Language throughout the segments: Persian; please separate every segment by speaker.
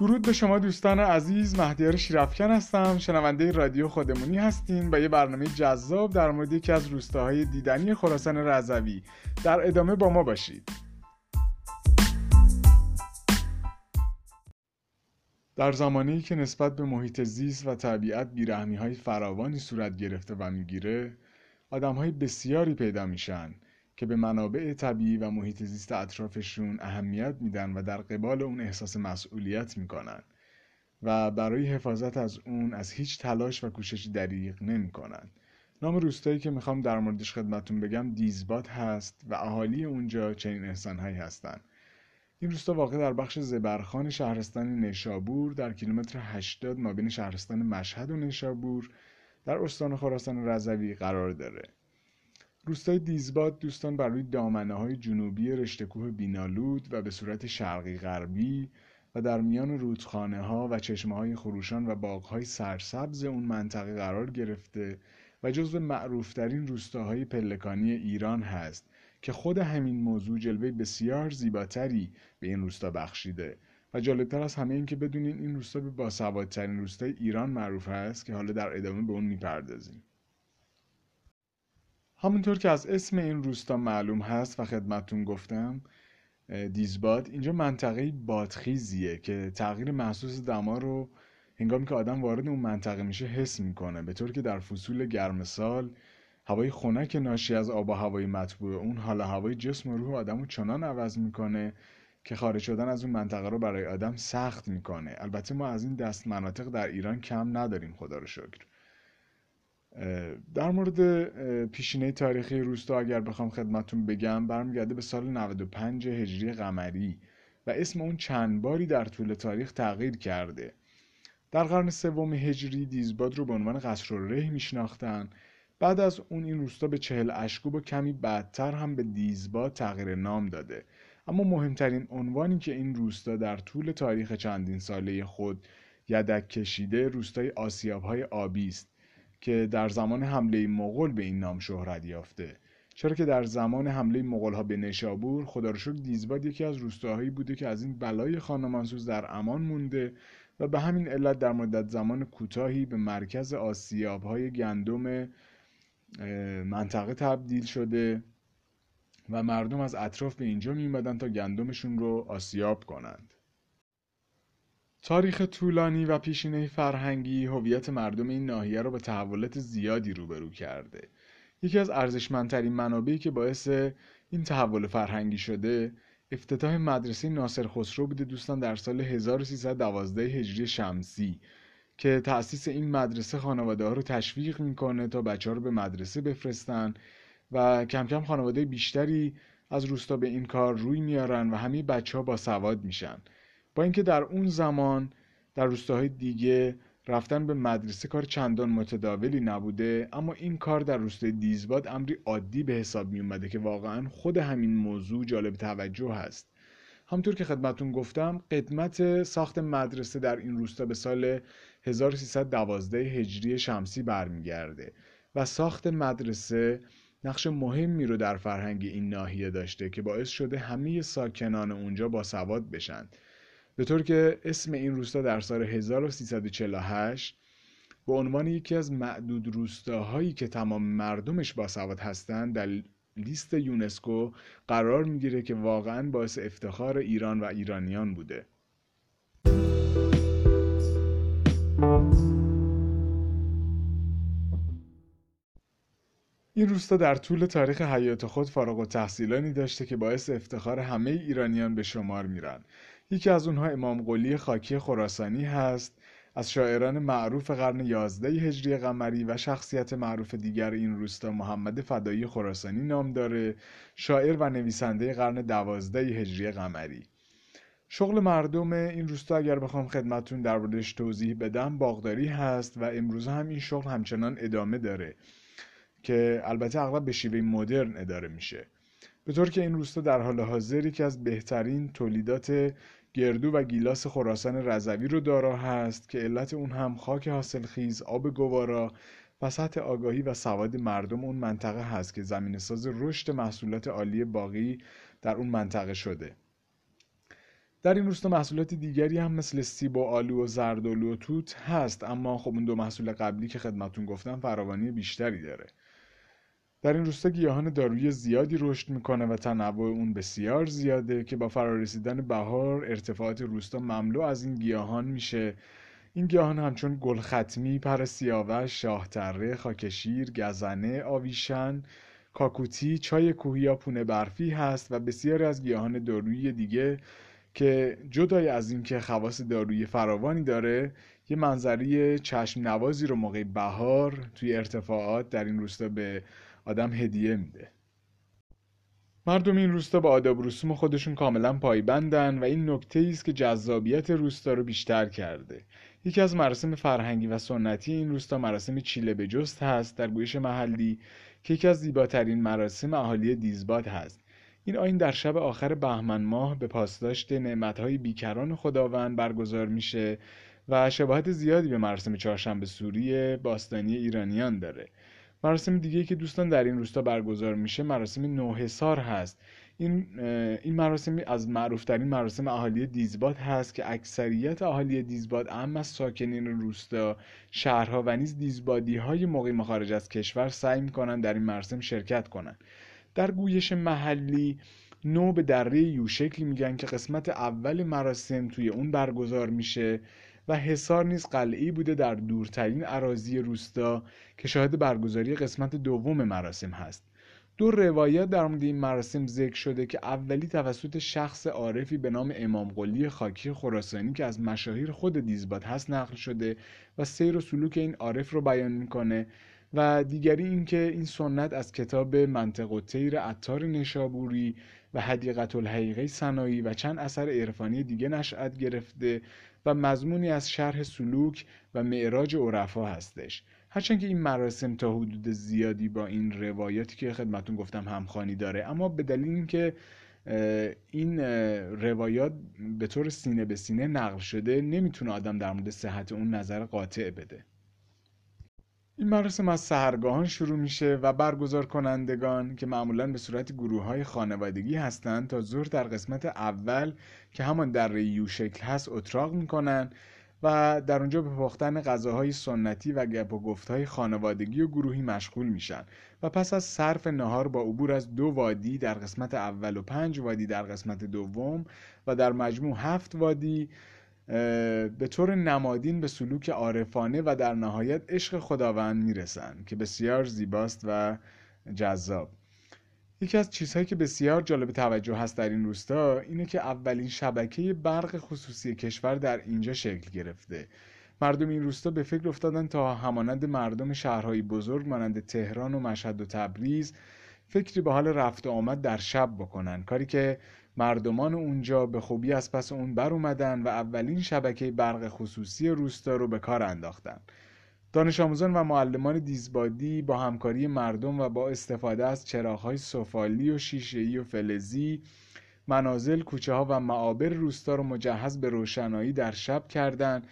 Speaker 1: درود به شما دوستان عزیز مهدیار شیرافکن هستم. شنونده رادیو خودمونی هستین با یه برنامه جذاب در مورد یکی از روستاهای دیدنی خراسان رضوی. در ادامه با ما باشید. در زمانی که نسبت به محیط زیست و طبیعت بیرحمی های فراوانی صورت گرفته و می‌گیره آدم های بسیاری پیدا میشن. که به منابع طبیعی و محیط زیست اطرافشون اهمیت میدن و در قبال اون احساس مسئولیت می‌کنن و برای حفاظت از اون از هیچ تلاش و کوششی دریغ نمی‌کنن. نام روستایی که می‌خوام در موردش خدمتون بگم دیزبات هست و اهالی اونجا چنین انسانهایی هستن. این روستا واقع در بخش زبرخان شهرستان نشابور در کیلومتر 80 مابین شهرستان مشهد و نشابور در استان خراسان رضوی قرار داره. روستای دیزباد دوستان بر روی دامنه های جنوبی رشته کوه بینالود و به صورت شرقی غربی و در میان رودخانه ها و چشمه های خروشان و باغ های سرسبز اون منطقه قرار گرفته و جزو معروفترین روستاهای پلکانی ایران هست که خود همین موضوع جلوه بسیار زیباتری به این روستا بخشیده. و جالبتر از همه این که بدونین این روستا به باسوادترین روستای ایران معروف است که حالا در ادامه به اون می‌پردازیم. همونطور که از اسم این روستا معلوم هست و خدمتون گفتم دیزباد اینجا منطقه بادخیزیه که تغییر محسوس دما رو هنگامی که آدم وارد اون منطقه میشه حس می‌کنه به طور که در فصول گرم سال هوای خنک ناشی از آب و هوای مطبوع اون حالا هوای جسم و روح آدم رو چنان عوض می‌کنه که خارج شدن از اون منطقه رو برای آدم سخت می‌کنه. البته ما از این دست مناطق در ایران کم نداریم خدا رو شکر. در مورد پیشینه تاریخی روستا اگر بخوام خدمتون بگم برمیگرده به سال 95 هجری قمری و اسم اون چند باری در طول تاریخ تغییر کرده. در قرن سوم هجری دیزباد رو به عنوان قصر و ره میشناختن. بعد از اون این روستا به چهل اشکوب و کمی بعدتر هم به دیزباد تغییر نام داده. اما مهمترین عنوانی که این روستا در طول تاریخ چندین ساله خود یدک کشیده روستای آسیاب های آبی است. که در زمان حمله مغول به این نام شهرت یافته. چرا که در زمان حمله مغول ها به نشابور خدا رو شکر دیزباد یکی از روستاهایی بوده که از این بلای خانمانسوز در امان مونده و به همین علت در مدت زمان کوتاهی به مرکز آسیاب های گندم منطقه تبدیل شده و مردم از اطراف به اینجا میمدن تا گندمشون رو آسیاب کنند. تاریخ طولانی و پیشینه فرهنگی هویت مردم این ناحیه را با تحولات زیادی روبرو کرده. یکی از ارزشمندترین منابعی که باعث این تحول فرهنگی شده افتتاح مدرسه ناصر خسرو بوده دوستان در سال 1312 هجری شمسی که تأسیس این مدرسه خانواده ها رو تشویق می‌کنه تا بچه ها رو به مدرسه بفرستن و کم کم خانواده بیشتری از روستا به این کار روی میارن و همه بچه ها با سواد میشن. با اینکه در اون زمان در روستاهای دیگه رفتن به مدرسه کار چندان متداولی نبوده اما این کار در روستای دیزباد امری عادی به حساب می اومده که واقعا خود همین موضوع جالب توجه هست. همطور که خدمتون گفتم قدمت ساخت مدرسه در این روستا به سال 1312 هجری شمسی برمیگرده و ساخت مدرسه نقش مهمی رو در فرهنگ این ناحیه داشته که باعث شده همه ساکنان اونجا با سواد بشن. به طور که اسم این روستا در سال 1348 به عنوان یکی از معدود روستاهایی که تمام مردمش باسواد هستند در لیست یونسکو قرار می‌گیره که واقعا باعث افتخار ایران و ایرانیان بوده. این روستا در طول تاریخ حیات خود فارغ و تحصیلانی داشته که باعث افتخار همه ایرانیان به شمار میرن. یکی از اونها امام قلی خاکی خراسانی هست. از شاعران معروف قرن 11 هجری قمری و شخصیت معروف دیگر این روستا محمد فدایی خراسانی نام داره شاعر و نویسنده قرن 12 هجری قمری. شغل مردم این روستا اگر بخوام خدمتون در موردش توضیح بدم باغداری هست و امروز هم این شغل همچنان ادامه داره که البته اغلب به شیوه مدرن اداره میشه. به طور که این روستا در حال حاضر یکی از بهترین تولیدات گردو و گیلاس خراسان رضوی رو دارا هست که علت اون هم خاک حاصلخیز آب گوارا و سطح آگاهی و سواد مردم اون منطقه هست که زمین ساز رشد محصولات عالی باقی در اون منطقه شده. در این روستا محصولات دیگری هم مثل سیب و آلو و زردالو و توت هست اما خب اون دو محصول قبلی که خدمتون گفتم فراوانی بیشتری داره. در این روستا گیاهان دارویی زیادی رشد می‌کنه و تنوع اون بسیار زیاده که با فرارسیدن بهار ارتفاعات روستا مملو از این گیاهان میشه. این گیاهان همچون گلختمی، پر سیاوش، شاهتره، خاکشیر، گزنه، آویشن، کاکوتی، چای کوهی یا پونه برفی هست و بسیاری از گیاهان دارویی دیگه که جدای از اینکه خواص دارویی فراوانی داره یه منظری چشم نوازی رو موقع بهار توی ارتفاعات در این روستا به آدم هدیه میده. مردم این روستا با آداب رسوم خودشون کاملا پایبندن و این نکته است که جذابیت روستا رو بیشتر کرده. یکی از مراسم فرهنگی و سنتی این روستا مراسم چیله به جست هست در گویش محلی که یکی از زیباترین مراسم اهالی دیزباد هست. این آین در شب آخر بهمن ماه به پاسداشت نعمتهای بیکران خداوند برگزار میشه و شباهت زیادی به مراسم چهارشنبه سوری باستانی ایرانیان داره. مراسم دیگه که دوستان در این روستا برگزار میشه مراسم نوحسار هست. این این مراسم از معروفترین مراسم اهالی دیزباد هست که اکثریت اهالی دیزباد اما از ساکنین روستا شهرها و نیز دیزبادی های مقیم خارج از کشور سعی می‌کنن در این مراسم شرکت کنن. در گویش محلی نو به دره یوشکلی میگن که قسمت اول مراسم توی اون برگزار میشه. و حصار نیز قلعی بوده در دورترین عراضی روستا که شاهد برگزاری قسمت دوم مراسم هست. دو روایت در مورد این مراسم ذکر شده که اولی توسط شخص عارفی به نام امام قلی خاکی خراسانی که از مشاهیر خود دیزباد هست نقل شده و سیر و سلوک این عارف رو بیان می‌کنه. و دیگری اینکه این سنت از کتاب منطق و تیر عطار نشابوری و حدیقت الحقیقه سنایی و چند اثر عرفانی دیگه نشأت گرفته و مضمونی از شرح سلوک و معراج عرفا هستش. هرچند که این مراسم تا حدود زیادی با این روایاتی که خدمتون گفتم همخانی داره اما به دلیل اینکه این روایات به طور سینه به سینه نقل شده نمی‌تونه آدم در مورد صحت اون نظر قاطع بده. این مراسم از سهرگاهان شروع میشه و برگزار کنندگان که معمولا به صورت گروه های خانوادگی هستند تا ظهر در قسمت اول که همان در یو شکل هست اتراق می‌کنن و در اونجا به پختن غذاهای سنتی و گپ و گفتهای خانوادگی و گروهی مشغول میشن. و پس از صرف نهار با عبور از دو وادی در قسمت اول و پنج وادی در قسمت دوم و در مجموع هفت وادی به طور نمادین به سلوک عارفانه و در نهایت عشق خداوند می‌رسن که بسیار زیباست و جذاب. یکی از چیزهایی که بسیار جالب توجه هست در این روستا اینه که اولین شبکه برق خصوصی کشور در اینجا شکل گرفته. مردم این روستا به فکر افتادن تا همانند مردم شهرهای بزرگ مانند تهران و مشهد و تبریز فکری به حال رفت و آمد در شب بکنن. کاری که مردمان اونجا به خوبی از پس اون بر اومدن و اولین شبکه برق خصوصی روستا رو به کار انداختن دانش آموزان و معلمان دیزبادی با همکاری مردم و با استفاده از چراغهای سفالی و شیشه‌ای و فلزی منازل، کوچه ها و معابر روستا رو مجهز به روشنایی در شب کردند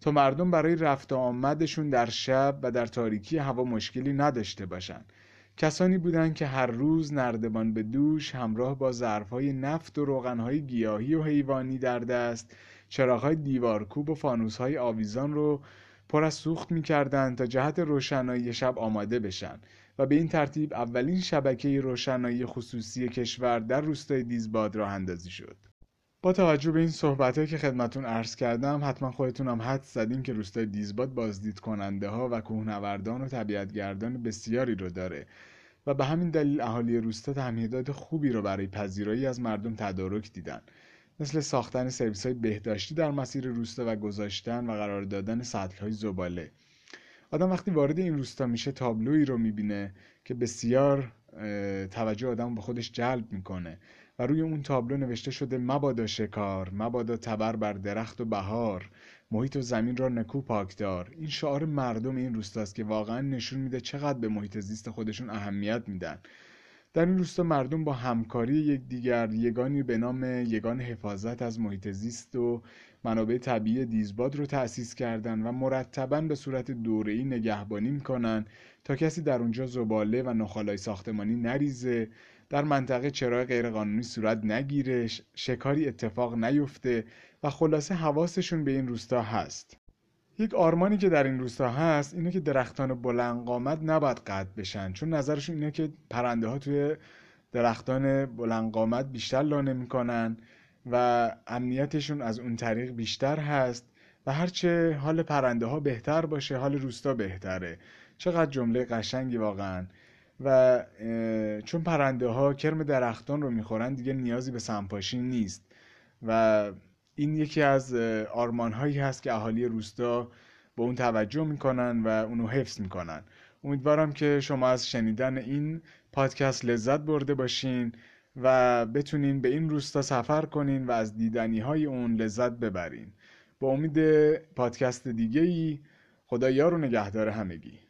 Speaker 1: تا مردم برای رفت و آمدشون در شب و در تاریکی هوا مشکلی نداشته باشند. کسانی بودند که هر روز نردبان به دوش همراه با ظرفهای نفت و روغنهای گیاهی و حیوانی در دست چراغهای دیوارکوب و فانوسهای آویزان رو پر از سوخت می‌کردند تا جهت روشنایی شب آماده بشن و به این ترتیب اولین شبکه روشنایی خصوصی کشور در روستای دیزباد راه اندازی شد. با توجه به این صحبت که خدمتون عرض کردم حتما خودتون هم حد زدین که روستای دیزباد بازدید کننده ها و کوهنوردان و طبیعتگردان بسیاری رو داره و به همین دلیل اهالی روستا تمهیدات خوبی رو برای پذیرایی از مردم تدارک دیدن. مثل ساختن سرویس های بهداشتی در مسیر روستا و گذاشتن و قرار دادن سطل های زباله. آدم وقتی وارد این روستا میشه تابلویی رو می‌بینه که بسیار توجه آدم به خودش جلب می‌کنه. و روی اون تابلو نوشته شده مبادا شکار مبادا تبر بر درخت و بهار. محیط و زمین را نکو پاکدار این شعار مردم این روستاست که واقعا نشون میده چقدر به محیط زیست خودشون اهمیت میدن. در این روستا مردم با همکاری یکدیگر یگانی به نام یگان حفاظت از محیط زیست و منابع طبیعی دیزباد رو تأسیس کردن و مرتبا به صورت دوره‌ای نگهبانی می‌کنن تا کسی در اونجا زباله و نخالای ساختمانی نریزه در منطقه چرای غیرقانونی صورت نگیره شکاری اتفاق نیفته و خلاصه حواسشون به این روستا هست. یک آرمانی که در این روستا هست اینه که درختان بلند قامت نباید قطع بشن چون نظرشون اینه که پرنده ها توی درختان بلند قامت بیشتر لانه می‌کنن و امنیتشون از اون طریق بیشتر هست و هرچه حال پرنده ها بهتر باشه حال روستا بهتره. چقدر جمله قشنگی واقعا. و چون پرنده ها کرم درختان رو می‌خورن دیگه نیازی به سمپاشی نیست. و این یکی از آرمان هایی هست که اهالی روستا به اون توجه می‌کنن و اونو حفظ می‌کنن. امیدوارم که شما از شنیدن این پادکست لذت برده باشین و بتونین به این روستا سفر کنین و از دیدنی های اون لذت ببرین. با امید پادکست دیگه ای خدا یار و نگهدار همگی.